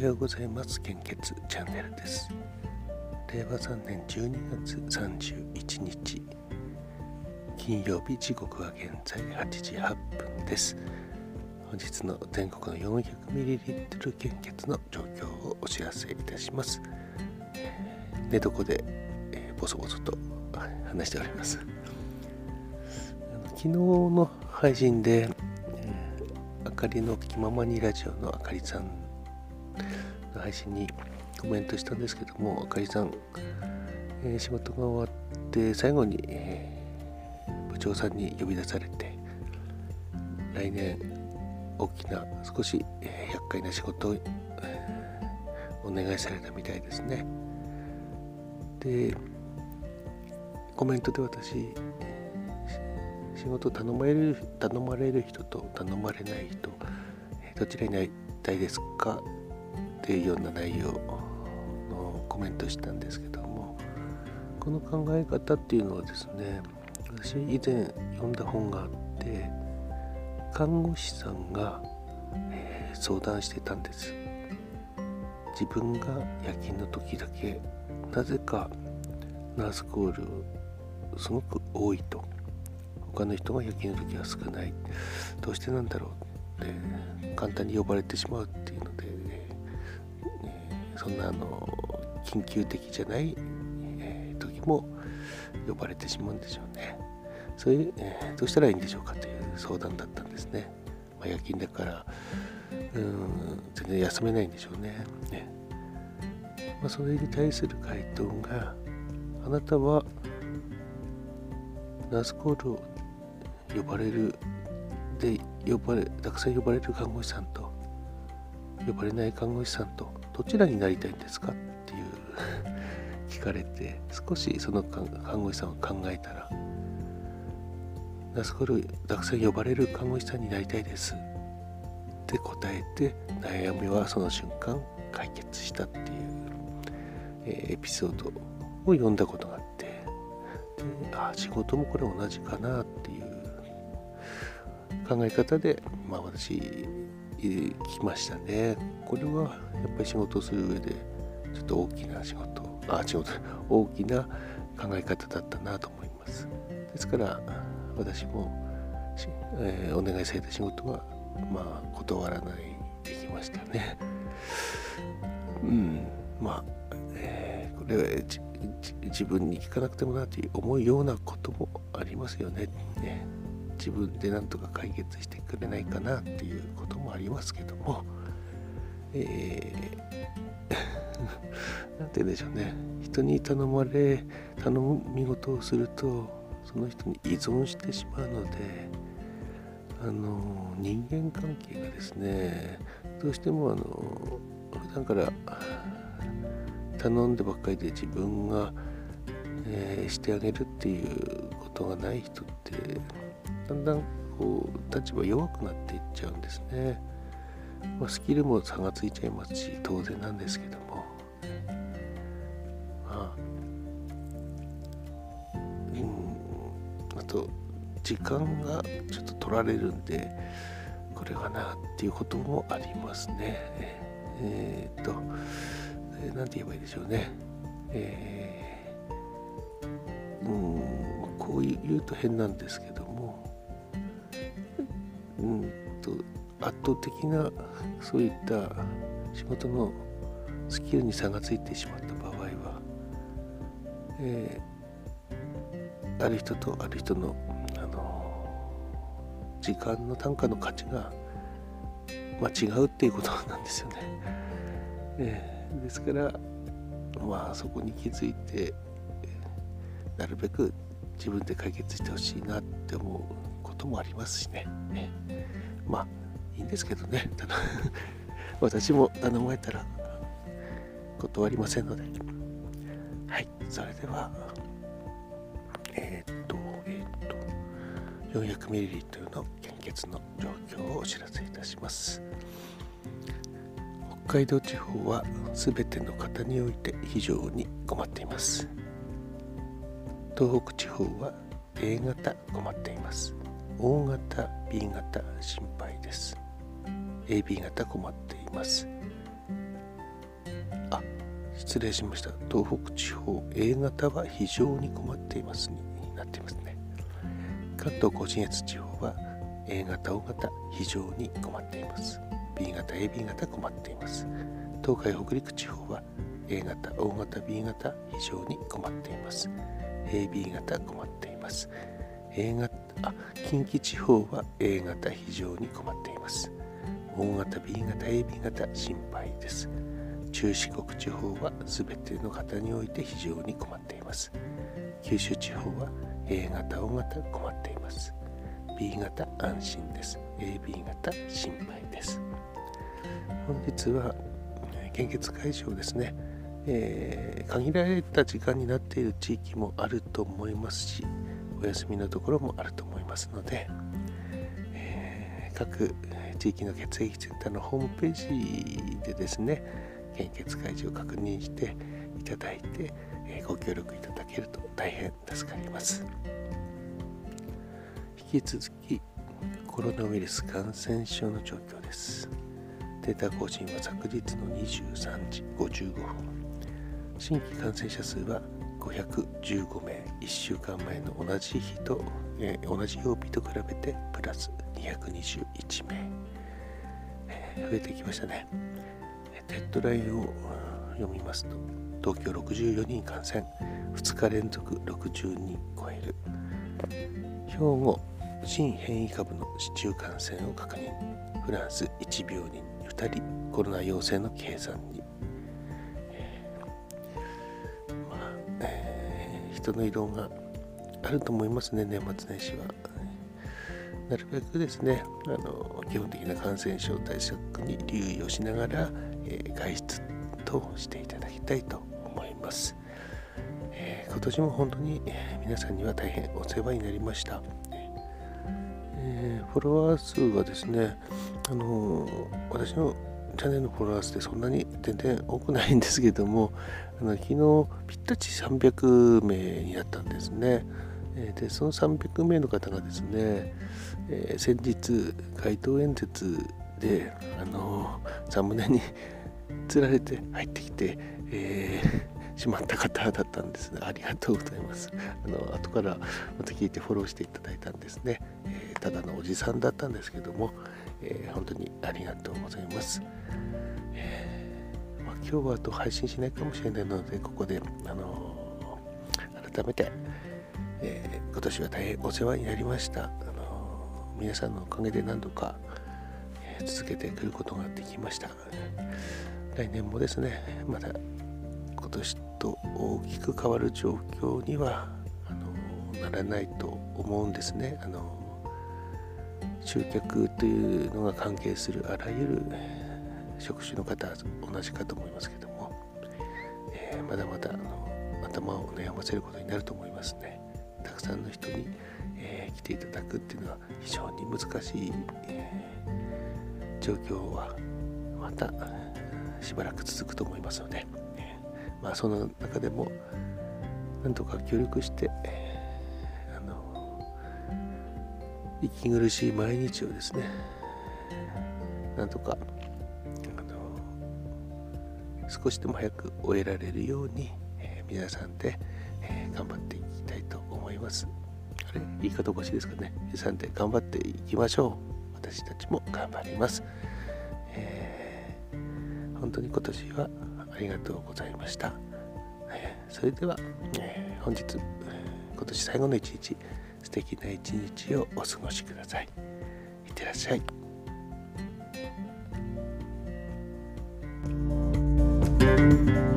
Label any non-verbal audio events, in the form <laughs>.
ようございます。献血チャンネルです。令和3年12月31日金曜日時刻は現在8時8分です。本日の全国の 400ml 献血の状況をお知らせいたします。寝床で、えー、ボソボソと話しております。昨日の配信で、えー、あかりの気ままにラジオのあかりさん配信にコメントしたんですけども、あかりさん、えー、仕事が終わって最後に、えー、部長さんに呼び出されて、来年大きな少し、えー、厄介な仕事を、お願いされたみたいですね。で、コメントで私、仕事頼まれる頼まれる人と頼まれない人、どちらになりたいですか？ていうような内容のコメントしたんですけどもこの考え方っていうのはですね私以前読んだ本があって看護師さんが、えー、相談してたんです。自分が夜勤の時だけなぜかナースコールすごく多いと。他の人が夜勤の時は少ない。どうしてなんだろうって簡単に呼ばれてしまうっていうのでそんなあの緊急的じゃない、えー、時も呼ばれてしまうんでしょうね。そういう、えー、どうしたらいいんでしょうかという相談だったんですね。まあ、夜勤だからうん全然休めないんでしょうね。ねまあ、それに対する回答があなたはナースコールを呼ばれるで呼ばれたくさん呼ばれる看護師さんと呼ばれない看護師さんとどちらになりたいんですかっていう <laughs> 聞かれて少しその看護師さんを考えたらナスコルたくさん呼ばれる看護師さんになりたいですって答えて悩みはその瞬間解決したっていう、え、エピソードを読んだことがあってであ仕事もこれ同じかなっていう考え方でまあ私きましたね。これはやっぱり仕事をする上でちょっと大きな仕事あ仕事大きな考え方だったなと思います。ですから私も、えー、お願いされた仕事はまあ断らないできましたね。うん、まあ、えー、これは自分に聞かなくてもなと思うようなこともありますよね。自分で何とか解決してくれないかなっていうこともありますけども、えー、<laughs> て言うんでしょうね。人に頼まれ頼み事をするとその人に依存してしまうのであの人間関係がですねどうしてもあの普段から頼んでばっかりで自分が、えー、してあげるっていうことがない人ってだんだんこう立場弱くなっていっちゃうんですね。まあ、スキルも差がついちゃいますし当然なんですけども、まあ、うんあと時間がちょっと取られるんでこれかなっていうこともありますね。えー、っと何、て言えばいいでしょうね。えー、うんこう言うと変なんですけどうんと圧倒的なそういった仕事のスキルに差がついてしまった場合は、えー、ある人とある人の、あの時間の単価の価値が、まあ、違うっていうことなんですよね。えー、ですからまあそこに気づいてなるべく自分で解決してほしいなって思うこともありますしね。ねまあ、いいんですけどね。<laughs> 私も頼まれたら断りませんので。はい、それでは、えー、っと、えー、っと、400ml の献血の状況をお知らせいたします。北海道地方は全ての方において非常に困っています。東北地方は A 型困っています。O 型 B 型心配です。AB 型困っています。あ失礼しました。東北地方 A 型は非常に困っていますになっていますね。関東甲信越地方は A 型 O 型非常に困っています。B 型 AB 型困っています。東海北陸地方は A 型 O 型 B 型非常に困っています。AB 型困っています。A 型近畿地方は A 型非常に困っています。O 型 B 型 AB 型心配です。中四国地方は全ての方において非常に困っています。九州地方は A 型 O 型困っています。B 型安心です。AB 型心配です。本日は献血会場ですね、えー、限られた時間になっている地域もあると思いますしお休みのところもあると思いますので、えー、各地域の血液センターのホームページでですね献血会場を確認していただいて、えー、ご協力いただけると大変助かります。引き続きコロナウイルス感染症の状況です。データ更新は昨日の23時55分。新規感染者数は515名。1週間前の同じ日と、えー、同じ曜日と比べてプラス221名、えー、増えてきましたね。デッドラインを読みますと東京64人感染。2日連続60人超える。兵庫新変異株の市中感染を確認。フランス1病人2人。コロナ陽性の計算に。人の移動があると思いますね、年末年始は。なるべくですね、あの基本的な感染症対策に留意をしながら、えー、外出としていただきたいと思います。えー、今年も本当に皆さんには大変お世話になりました。えー、フォロワー数がですね、あの私のチャンネルのフォロワー数ってそんなに全然多くないんですけども、<laughs> あの昨日ぴったち300名になったんですね。でその300名の方がですね、えー、先日街頭演説であのサムネに <laughs> つられて入ってきて、えー、しまった方だったんですね。ありがとうございます。あの後からまた聞いてフォローしていただいたんですね。えー、ただのおじさんだったんですけども、え、本当にありがとうございます。今日はと配信しないかもしれないので、ここで、あのー、改めて、えー、今年は大変お世話になりました。あの、皆さんのおかげで何度か、え続けてくることができました。来年もですね、まだ今年と大きく変わる状況にはあのならないと思うんですね。あの集客というのが関係するあらゆる職種の方は同じかと思いますけども、えー、まだまだあの頭を悩ませることになると思いますね。たくさんの人に、えー、来ていただくっていうのは非常に難しい、えー、状況はまたしばらく続くと思いますので、えー、まあその中でもなんとか協力して、えー、あの息苦しい毎日をですねなんとか少しでも早く終えられるように、え、皆さんで、え、頑張っていきたいと思います。あれ？言い方おかしいですかね？皆さんで頑張っていきましょう。私たちも頑張ります。えー、本当に今年はありがとうございました。えそれでは、え本日、今年最後の一日、素敵な一日をお過ごしください。いってらっしゃい。Música